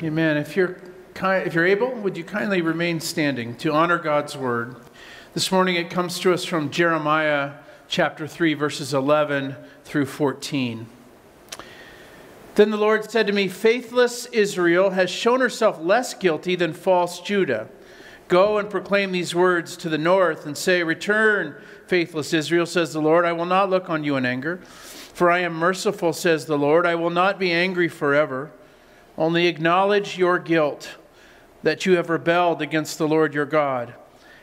Amen. If you're, if you're able, would you kindly remain standing to honor God's word? This morning it comes to us from Jeremiah chapter 3, verses 11 through 14. Then the Lord said to me, Faithless Israel has shown herself less guilty than false Judah. Go and proclaim these words to the north and say, Return, faithless Israel, says the Lord. I will not look on you in anger, for I am merciful, says the Lord. I will not be angry forever. Only acknowledge your guilt that you have rebelled against the Lord your God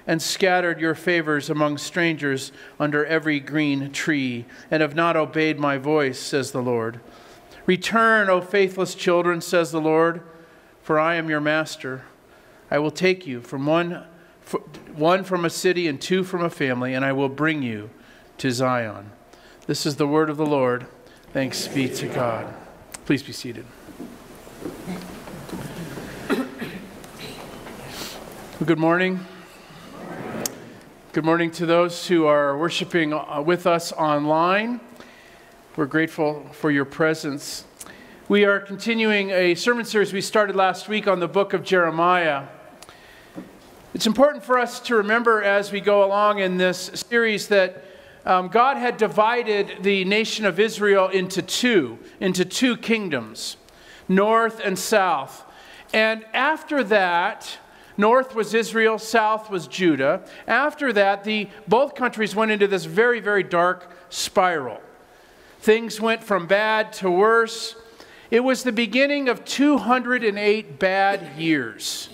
and scattered your favors among strangers under every green tree and have not obeyed my voice, says the Lord. Return, O faithless children, says the Lord, for I am your master. I will take you from one, one from a city and two from a family, and I will bring you to Zion. This is the word of the Lord. Thanks be to God. Please be seated. Good morning. Good morning to those who are worshiping uh, with us online. We're grateful for your presence. We are continuing a sermon series we started last week on the book of Jeremiah. It's important for us to remember as we go along in this series that um, God had divided the nation of Israel into two, into two kingdoms north and south. And after that, north was Israel, south was Judah. After that, the, both countries went into this very, very dark spiral. Things went from bad to worse. It was the beginning of 208 bad years.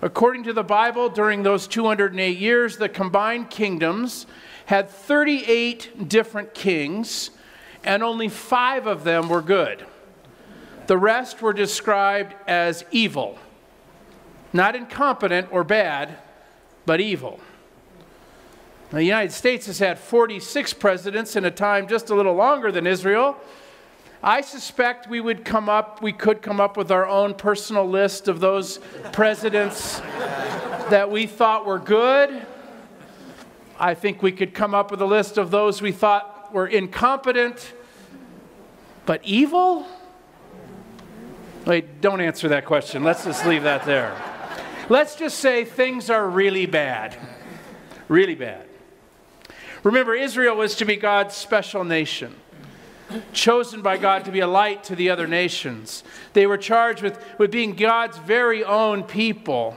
According to the Bible, during those 208 years, the combined kingdoms had 38 different kings, and only five of them were good. The rest were described as evil. Not incompetent or bad, but evil. Now, the United States has had 46 presidents in a time just a little longer than Israel. I suspect we would come up, we could come up with our own personal list of those presidents that we thought were good. I think we could come up with a list of those we thought were incompetent, but evil? Wait, don't answer that question. Let's just leave that there. Let's just say things are really bad. Really bad. Remember, Israel was to be God's special nation, chosen by God to be a light to the other nations. They were charged with, with being God's very own people.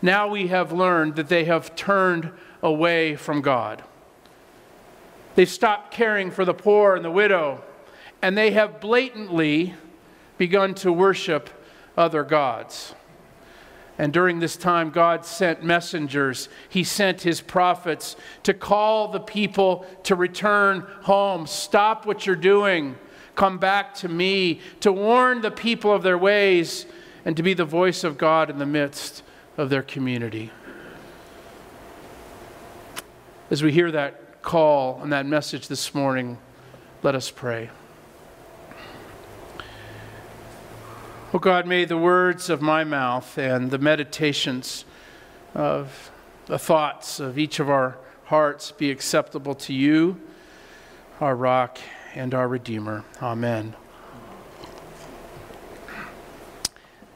Now we have learned that they have turned away from God. They've stopped caring for the poor and the widow, and they have blatantly begun to worship other gods. And during this time, God sent messengers. He sent his prophets to call the people to return home. Stop what you're doing. Come back to me. To warn the people of their ways and to be the voice of God in the midst of their community. As we hear that call and that message this morning, let us pray. Oh God, may the words of my mouth and the meditations of the thoughts of each of our hearts be acceptable to you, our rock and our Redeemer. Amen.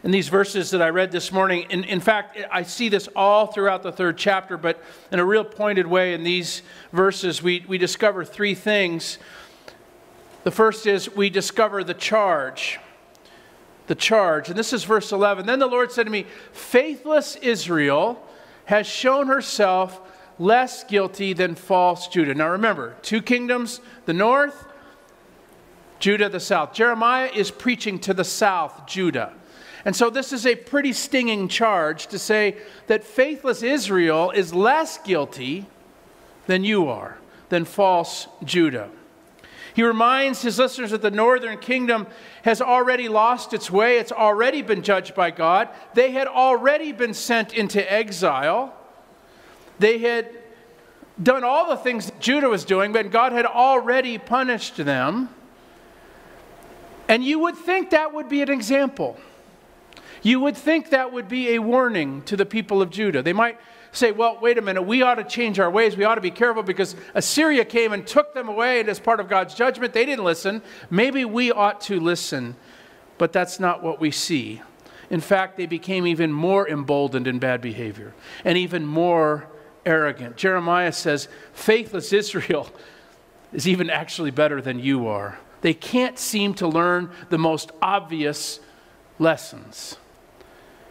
In these verses that I read this morning, in, in fact, I see this all throughout the third chapter, but in a real pointed way, in these verses, we, we discover three things. The first is we discover the charge the charge. And this is verse 11. Then the Lord said to me, Faithless Israel has shown herself less guilty than false Judah. Now remember, two kingdoms, the north, Judah, the south. Jeremiah is preaching to the south, Judah. And so this is a pretty stinging charge to say that faithless Israel is less guilty than you are, than false Judah. He reminds his listeners that the northern kingdom has already lost its way. It's already been judged by God. They had already been sent into exile. They had done all the things that Judah was doing, but God had already punished them. And you would think that would be an example. You would think that would be a warning to the people of Judah. They might say, well, wait a minute, we ought to change our ways. We ought to be careful because Assyria came and took them away, and as part of God's judgment, they didn't listen. Maybe we ought to listen, but that's not what we see. In fact, they became even more emboldened in bad behavior and even more arrogant. Jeremiah says, faithless Israel is even actually better than you are. They can't seem to learn the most obvious lessons.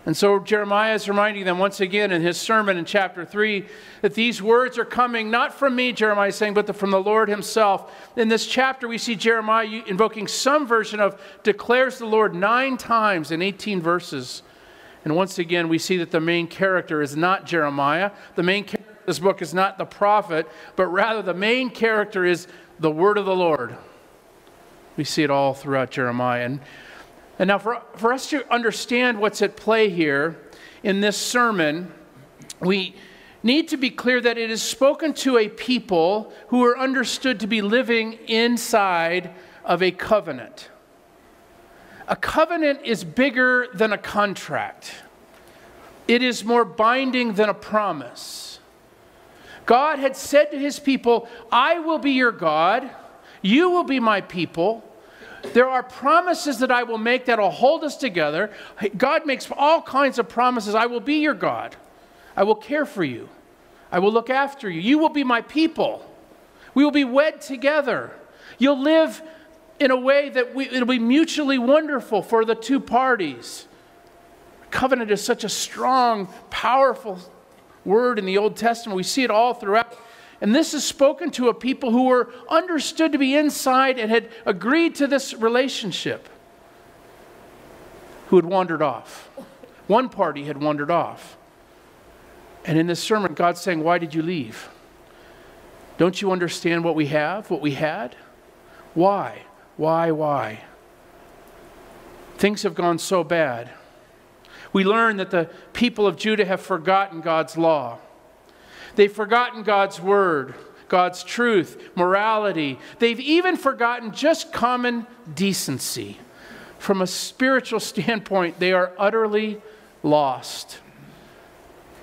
And so Jeremiah is reminding them once again in his sermon in chapter 3 that these words are coming not from me, Jeremiah is saying, but from the Lord himself. In this chapter, we see Jeremiah invoking some version of declares the Lord nine times in 18 verses. And once again, we see that the main character is not Jeremiah. The main character of this book is not the prophet, but rather the main character is the word of the Lord. We see it all throughout Jeremiah. And and now, for, for us to understand what's at play here in this sermon, we need to be clear that it is spoken to a people who are understood to be living inside of a covenant. A covenant is bigger than a contract, it is more binding than a promise. God had said to his people, I will be your God, you will be my people. There are promises that I will make that will hold us together. God makes all kinds of promises. I will be your God. I will care for you. I will look after you. You will be my people. We will be wed together. You'll live in a way that we, it'll be mutually wonderful for the two parties. Covenant is such a strong, powerful word in the Old Testament. We see it all throughout and this is spoken to a people who were understood to be inside and had agreed to this relationship, who had wandered off. One party had wandered off. And in this sermon, God's saying, Why did you leave? Don't you understand what we have, what we had? Why? Why? Why? Things have gone so bad. We learn that the people of Judah have forgotten God's law. They've forgotten God's word, God's truth, morality. They've even forgotten just common decency. From a spiritual standpoint, they are utterly lost.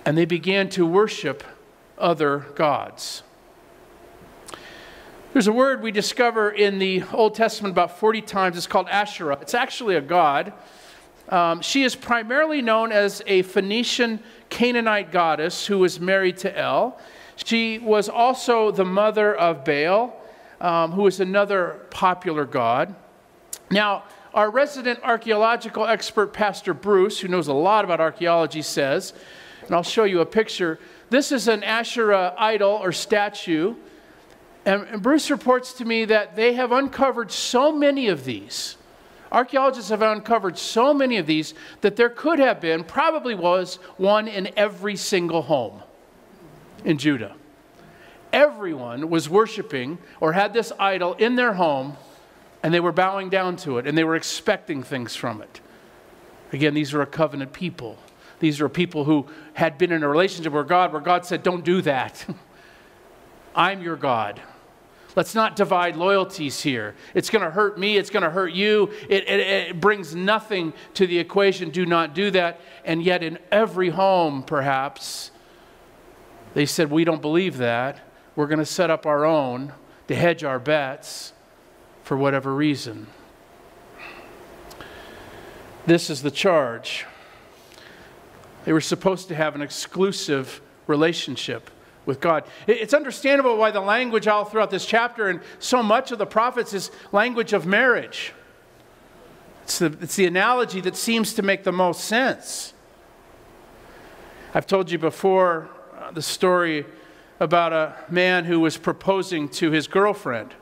And they began to worship other gods. There's a word we discover in the Old Testament about 40 times. It's called Asherah. It's actually a god. Um, she is primarily known as a Phoenician Canaanite goddess who was married to El. She was also the mother of Baal, um, who is another popular god. Now, our resident archaeological expert, Pastor Bruce, who knows a lot about archaeology, says, and I'll show you a picture. This is an Asherah idol or statue. And, and Bruce reports to me that they have uncovered so many of these Archaeologists have uncovered so many of these that there could have been, probably was, one in every single home in Judah. Everyone was worshiping or had this idol in their home, and they were bowing down to it, and they were expecting things from it. Again, these are a covenant people. These are people who had been in a relationship with God where God said, Don't do that. I'm your God. Let's not divide loyalties here. It's going to hurt me, it's going to hurt you. It, it, it, brings nothing to the equation. Do not do that. And yet, in every home, perhaps, they said, We don't believe that. We're going to set up our own to hedge our bets for whatever reason. This is the charge. They were supposed to have an exclusive relationship with God. It's understandable why the language all throughout this chapter and so much of the prophets is language of marriage. It's the, it's the analogy that seems to make the most sense. I've told you before uh, the story about a man who was proposing to his girlfriend,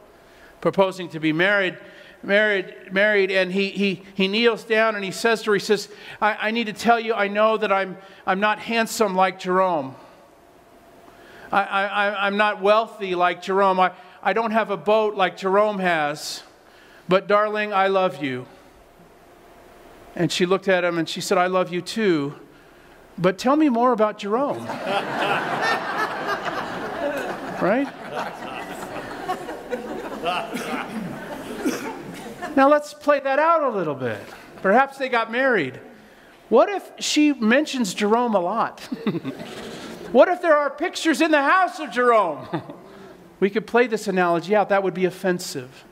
proposing to be married married, married and he, he, he kneels down and he says to her, he says, I, I need to tell you, I know that I'm, I'm not handsome like Jerome. I, I'm not wealthy like Jerome. I, I don't have a boat like Jerome has. But, darling, I love you. And she looked at him and she said, I love you too. But tell me more about Jerome. right? now let's play that out a little bit. Perhaps they got married. What if she mentions Jerome a lot? What if there are pictures in the house of Jerome? we could play this analogy out. That would be offensive,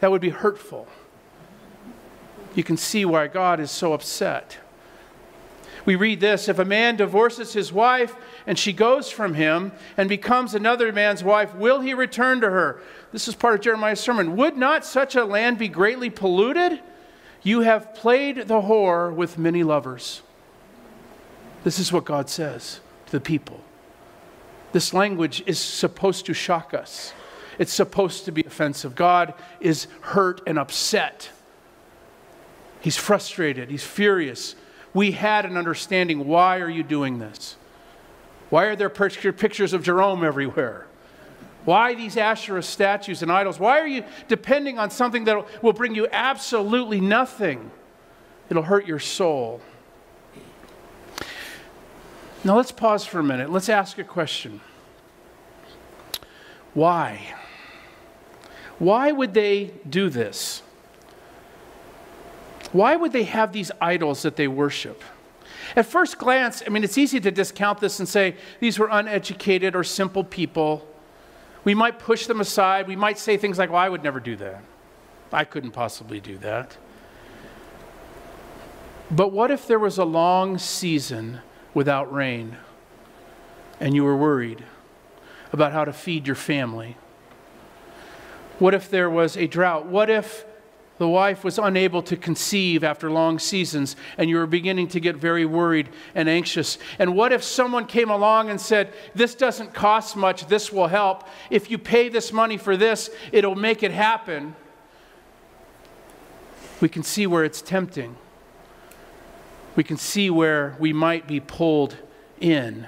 that would be hurtful. You can see why God is so upset. We read this If a man divorces his wife and she goes from him and becomes another man's wife, will he return to her? This is part of Jeremiah's sermon. Would not such a land be greatly polluted? You have played the whore with many lovers. This is what God says the people. This language is supposed to shock us. It's supposed to be offensive. God is hurt and upset. He's frustrated. He's furious. We had an understanding. Why are you doing this? Why are there pictures of Jerome everywhere? Why these Asherah statues and idols? Why are you depending on something that will bring you absolutely nothing? It'll hurt your soul. Now let's pause for a minute. Let's ask a question. Why? Why would they do this? Why would they have these idols that they worship? At first glance, I mean, it's easy to discount this and say these were uneducated or simple people. We might push them aside. We might say things like, well, I would never do that. I couldn't possibly do that. But what if there was a long season without rain and you were worried about how to feed your family? What if there was a drought? What if the wife was unable to conceive after long seasons and you were beginning to get very worried and anxious? And what if someone came along and said, This doesn't cost much, this will help. If you pay this money for this, it'll make it happen? We can see where it's tempting. We can see where we might be pulled in.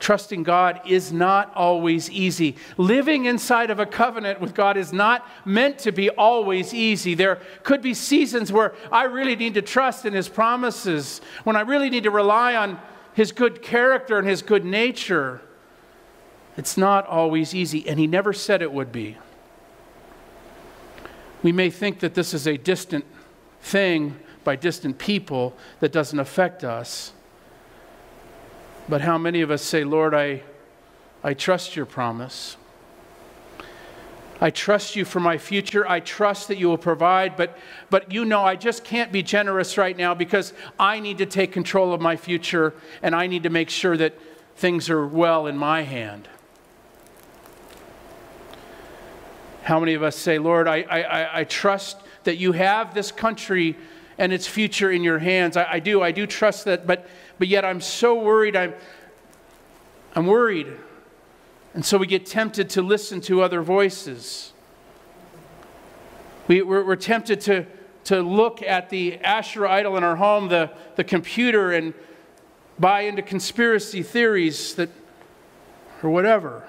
Trusting God is not always easy. Living inside of a covenant with God is not meant to be always easy. There could be seasons where I really need to trust in His promises, when I really need to rely on His good character and His good nature. It's not always easy, and He never said it would be. We may think that this is a distant thing by distant people that doesn't affect us. But how many of us say, Lord, I, I trust your promise. I trust you for my future. I trust that you will provide, but, but you know I just can't be generous right now because I need to take control of my future and I need to make sure that things are well in my hand. How many of us say, Lord, I, I, I trust that you have this country and its future in your hands? I, I do, I do trust that, but but yet I'm so worried. I'm, I'm worried. And so we get tempted to listen to other voices. We, we're, we're tempted to, to look at the Asherah idol in our home, the, the computer, and buy into conspiracy theories that, or whatever.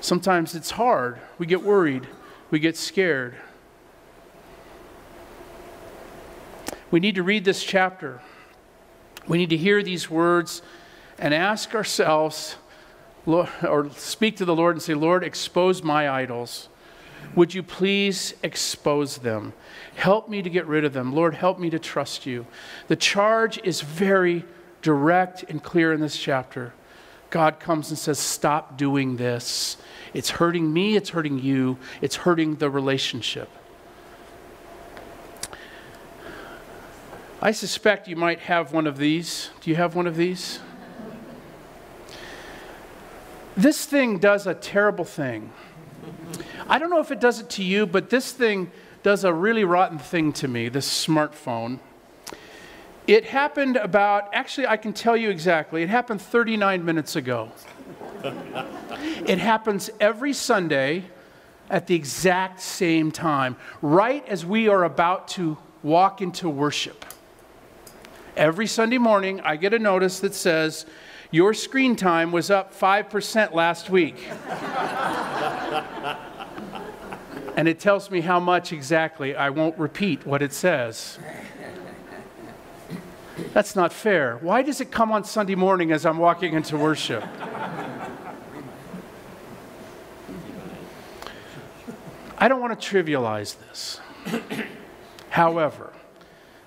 Sometimes it's hard. We get worried. We get scared. We need to read this chapter. We need to hear these words and ask ourselves, or speak to the Lord and say, Lord, expose my idols. Would you please expose them? Help me to get rid of them. Lord, help me to trust you. The charge is very direct and clear in this chapter. God comes and says, Stop doing this. It's hurting me, it's hurting you, it's hurting the relationship. I suspect you might have one of these. Do you have one of these? This thing does a terrible thing. I don't know if it does it to you, but this thing does a really rotten thing to me, this smartphone. It happened about, actually, I can tell you exactly, it happened 39 minutes ago. it happens every Sunday at the exact same time, right as we are about to walk into worship. Every Sunday morning, I get a notice that says, Your screen time was up 5% last week. and it tells me how much exactly. I won't repeat what it says. That's not fair. Why does it come on Sunday morning as I'm walking into worship? I don't want to trivialize this. However,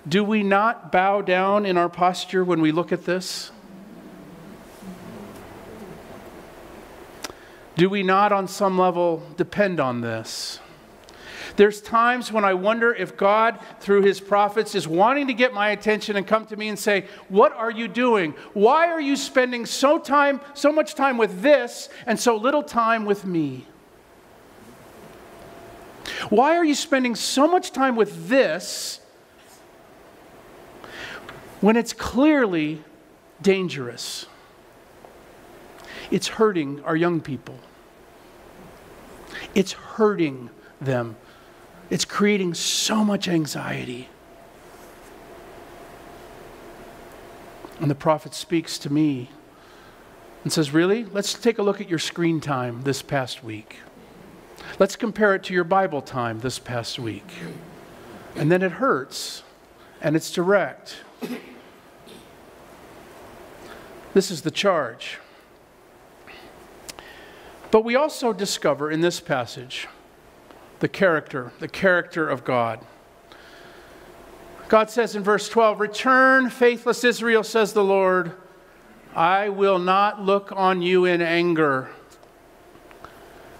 do we not bow down in our posture when we look at this? Do we not, on some level, depend on this? There's times when I wonder if God, through his prophets, is wanting to get my attention and come to me and say, What are you doing? Why are you spending so, time, so much time with this and so little time with me? Why are you spending so much time with this when it's clearly dangerous? It's hurting our young people. It's hurting them. It's creating so much anxiety. And the prophet speaks to me and says, Really? Let's take a look at your screen time this past week. Let's compare it to your Bible time this past week. And then it hurts and it's direct. This is the charge. But we also discover in this passage the character, the character of God. God says in verse 12, Return, faithless Israel, says the Lord. I will not look on you in anger,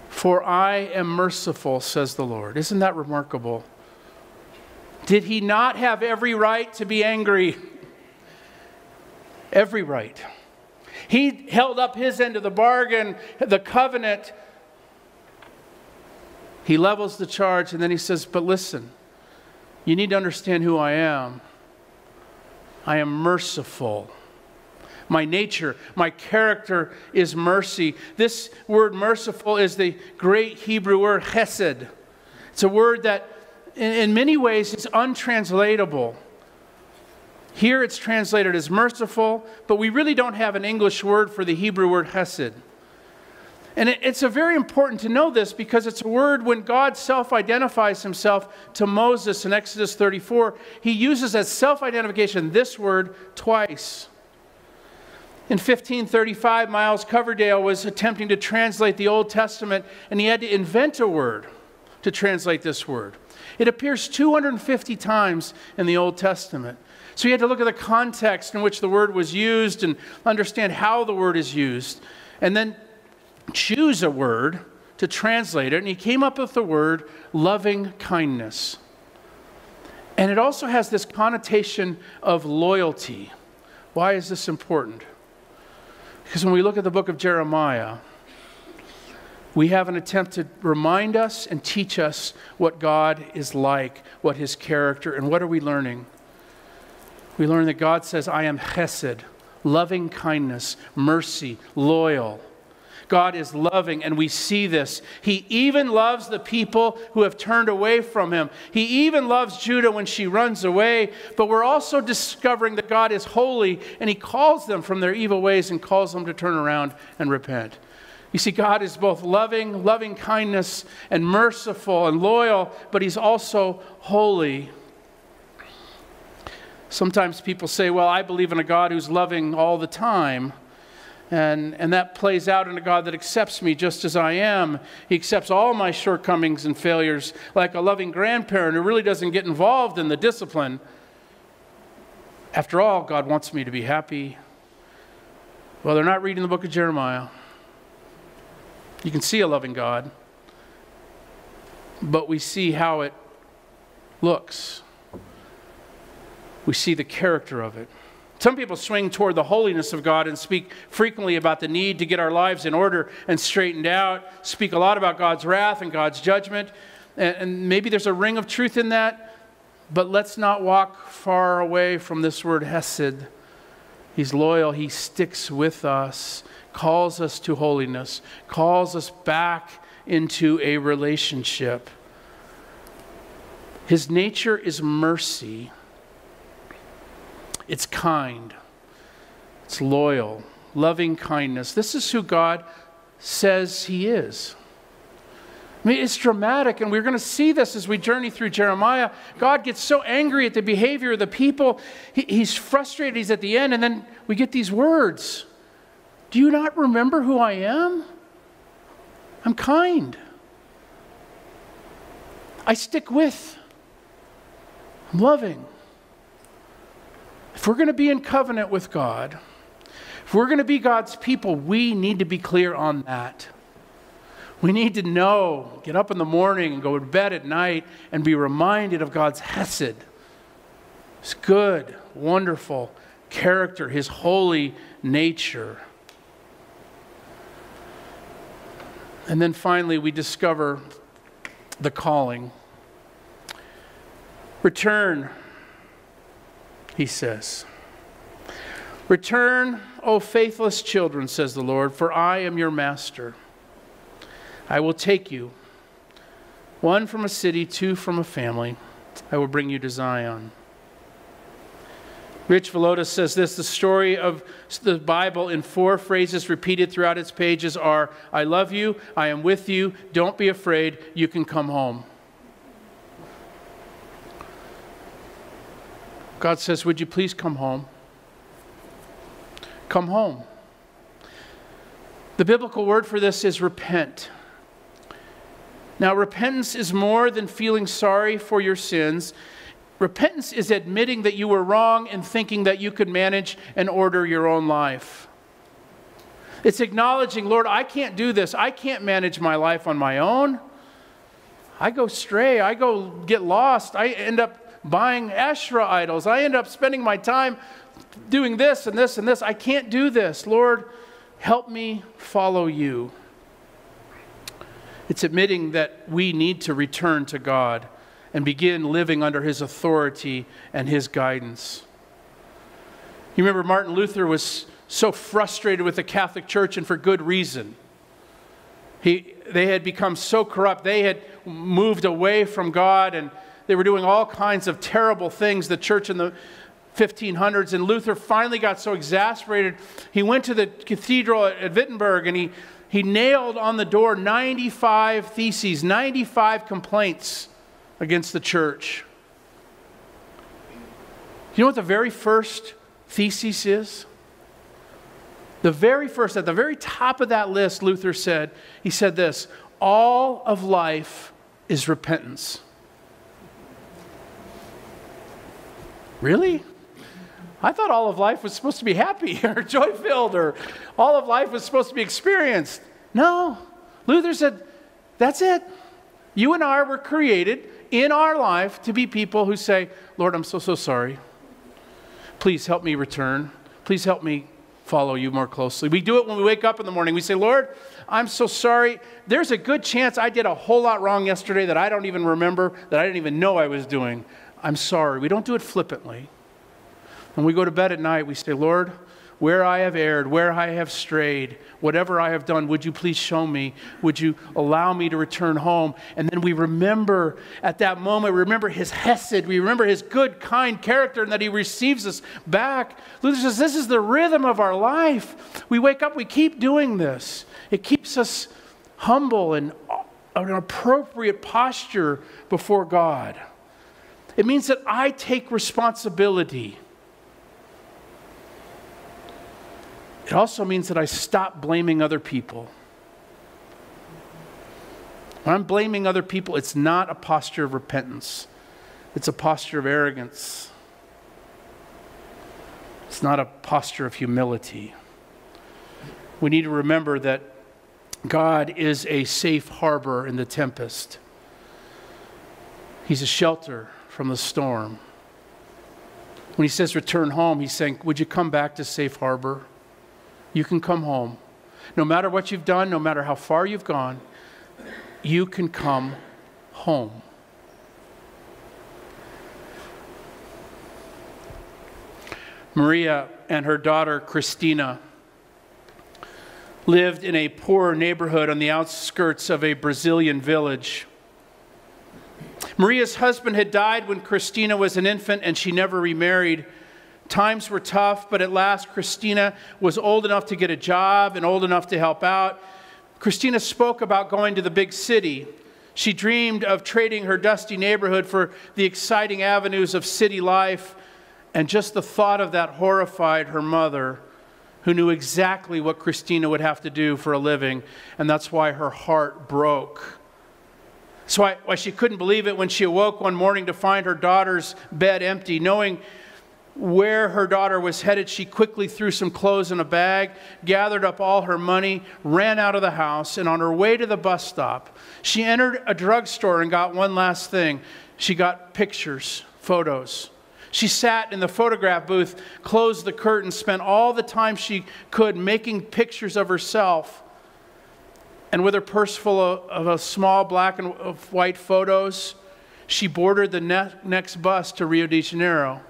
for I am merciful, says the Lord. Isn't that remarkable? Did he not have every right to be angry? Every right. He held up his end of the bargain, the covenant. He levels the charge and then he says, But listen, you need to understand who I am. I am merciful. My nature, my character is mercy. This word merciful is the great Hebrew word chesed. It's a word that, in, in many ways, is untranslatable. Here it's translated as merciful, but we really don't have an English word for the Hebrew word hesed. And it's a very important to know this because it's a word when God self identifies himself to Moses in Exodus 34, he uses as self identification this word twice. In 1535, Miles Coverdale was attempting to translate the Old Testament, and he had to invent a word to translate this word. It appears 250 times in the Old Testament. So he had to look at the context in which the word was used and understand how the word is used, and then choose a word to translate it. And he came up with the word loving kindness. And it also has this connotation of loyalty. Why is this important? Because when we look at the book of Jeremiah, we have an attempt to remind us and teach us what God is like, what his character, and what are we learning? we learn that God says, I am chesed, loving kindness, mercy, loyal. God is loving, and we see this. He even loves the people who have turned away from him. He even loves Judah when she runs away. But we're also discovering that God is holy, and he calls them from their evil ways and calls them to turn around and repent. You see, God is both loving, loving kindness, and merciful and loyal, but he's also holy. Sometimes people say, Well, I believe in a God who's loving all the time. And, and that plays out in a God that accepts me just as I am. He accepts all my shortcomings and failures like a loving grandparent who really doesn't get involved in the discipline. After all, God wants me to be happy. Well, they're not reading the book of Jeremiah. You can see a loving God, but we see how it looks we see the character of it. Some people swing toward the holiness of God and speak frequently about the need to get our lives in order and straightened out, speak a lot about God's wrath and God's judgment. And, maybe there's a ring of truth in that, but let's not walk far away from this word hesed. He's loyal, he sticks with us, calls us to holiness, calls us back into a relationship. His nature is mercy. It's kind, it's loyal, loving kindness. This is who God says He is. I mean, it's dramatic, and we're going to see this as we journey through Jeremiah. God gets so angry at the behavior of the people. He, he's frustrated, he's at the end, and then we get these words Do you not remember who I am? I'm kind. I stick with. I'm loving. If we're going to be in covenant with God, if we're going to be God's people, we need to be clear on that. We need to know, get up in the morning and go to bed at night and be reminded of God's Hesed. His good, wonderful character, His holy nature. And then finally, we discover the calling. Return, he says. Return, O faithless children, says the Lord, for I am your master. I will take you, one from a city, two from a family. I will bring you to Zion. Rich Villodas says this the story of the Bible in four phrases repeated throughout its pages are I love you, I am with you, don't be afraid, you can come home. God says, Would you please come home? Come home. The biblical word for this is repent. Now, repentance is more than feeling sorry for your sins. Repentance is admitting that you were wrong and thinking that you could manage and order your own life. It's acknowledging, Lord, I can't do this. I can't manage my life on my own. I go stray. I go get lost. I end up buying Asherah idols. I end up spending my time doing this and this and this. I can't do this. Lord, help me follow you. It's admitting that we need to return to God and begin living under his authority and his guidance. You remember Martin Luther was so frustrated with the Catholic Church and for good reason. He, they had become so corrupt, they had moved away from God and they were doing all kinds of terrible things, the church in the 1500s. And Luther finally got so exasperated, he went to the cathedral at Wittenberg and he, he nailed on the door 95 theses, 95 complaints against the church. You know what the very first thesis is? The very first, at the very top of that list, Luther said, he said this all of life is repentance. Really? I thought all of life was supposed to be happy or joy filled or all of life was supposed to be experienced. No. Luther said, that's it. You and I were created in our life to be people who say, Lord, I'm so, so sorry. Please help me return. Please help me follow you more closely. We do it when we wake up in the morning. We say, Lord, I'm so sorry. There's a good chance I did a whole lot wrong yesterday that I don't even remember, that I didn't even know I was doing. I'm sorry. We don't do it flippantly. When we go to bed at night, we say, Lord, where I have erred, where I have strayed, whatever I have done, would you please show me? Would you allow me to return home? And then we remember at that moment, we remember his Hesed, we remember his good, kind character, and that he receives us back. Luther says, This is the rhythm of our life. We wake up, we keep doing this. It keeps us humble and uh, an appropriate posture before God. It means that I take responsibility. It also means that I stop blaming other people. When I'm blaming other people, it's not a posture of repentance, it's a posture of arrogance. It's not a posture of humility. We need to remember that God is a safe harbor in the tempest. He's a shelter from the storm. When he says return home, he's saying, Would you come back to safe harbor? You can come home. No matter what you've done, no matter how far you've gone, you can come home. Maria and her daughter Christina lived in a poor neighborhood on the outskirts of a Brazilian village. Maria's husband had died when Christina was an infant and she never remarried. Times were tough, but at last Christina was old enough to get a job and old enough to help out. Christina spoke about going to the big city. She dreamed of trading her dusty neighborhood for the exciting avenues of city life, and just the thought of that horrified her mother, who knew exactly what Christina would have to do for a living, and that's why her heart broke. That's why, why she couldn't believe it when she awoke one morning to find her daughter's bed empty, knowing where her daughter was headed, she quickly threw some clothes in a bag, gathered up all her money, ran out of the house, and on her way to the bus stop, she entered a drugstore and got one last thing. She got pictures, photos. She sat in the photograph booth, closed the curtain, spent all the time she could making pictures of herself. And with her purse full of, of a small black and white photos, she boarded the ne- next bus to Rio de Janeiro.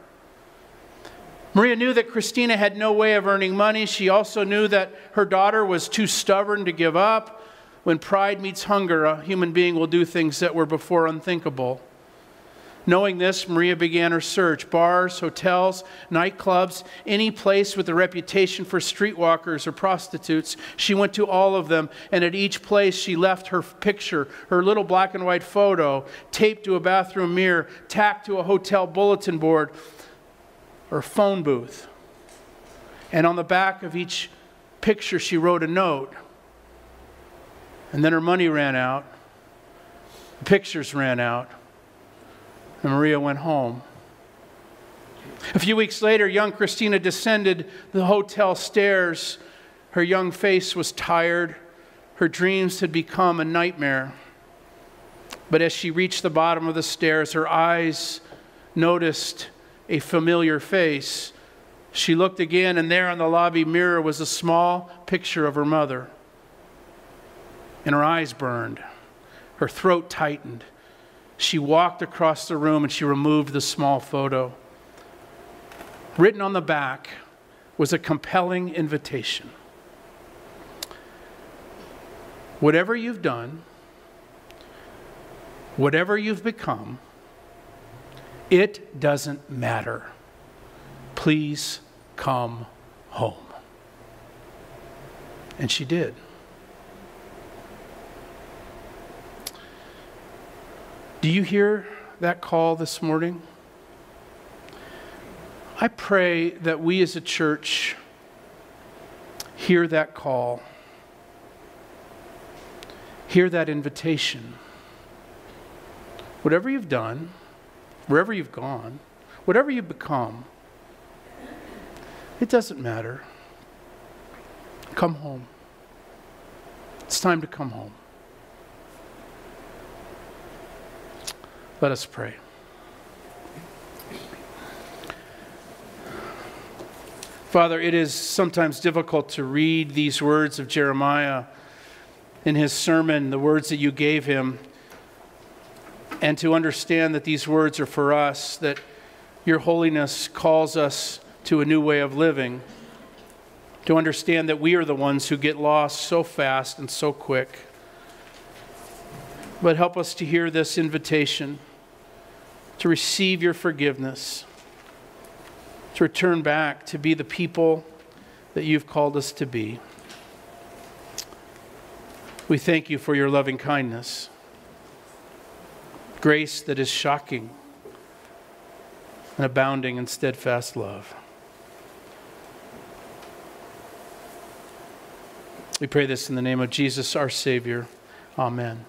Maria knew that Christina had no way of earning money. She also knew that her daughter was too stubborn to give up. When pride meets hunger, a human being will do things that were before unthinkable. Knowing this, Maria began her search bars, hotels, nightclubs, any place with a reputation for streetwalkers or prostitutes. She went to all of them, and at each place she left her picture, her little black and white photo, taped to a bathroom mirror, tacked to a hotel bulletin board or phone booth. And on the back of each picture, she wrote a note. And then her money ran out, the pictures ran out, and Maria went home. A few weeks later, young Christina descended the hotel stairs. Her young face was tired. Her dreams had become a nightmare. But as she reached the bottom of the stairs, her eyes noticed a familiar face. She looked again, and there on the lobby mirror was a small picture of her mother. And her eyes burned, her throat tightened. She walked across the room and she removed the small photo. Written on the back was a compelling invitation. Whatever you've done, whatever you've become, it doesn't matter. Please come home. And she did. Do you hear that call this morning? I pray that we as a church hear that call, hear that invitation. Whatever you've done, wherever you've gone, whatever you've become, it doesn't matter. Come home. It's time to come home. Let us pray. Father, it is sometimes difficult to read these words of Jeremiah in his sermon, the words that you gave him and to understand that these words are for us, that your holiness calls us to a new way of living, to understand that we are the ones who get lost so fast and so quick. But help us to hear this invitation to receive your forgiveness, to return back to be the people that you've called us to be. We thank you for your loving kindness grace that is shocking and abounding in steadfast love. We pray this in the name of Jesus, our Savior. Amen.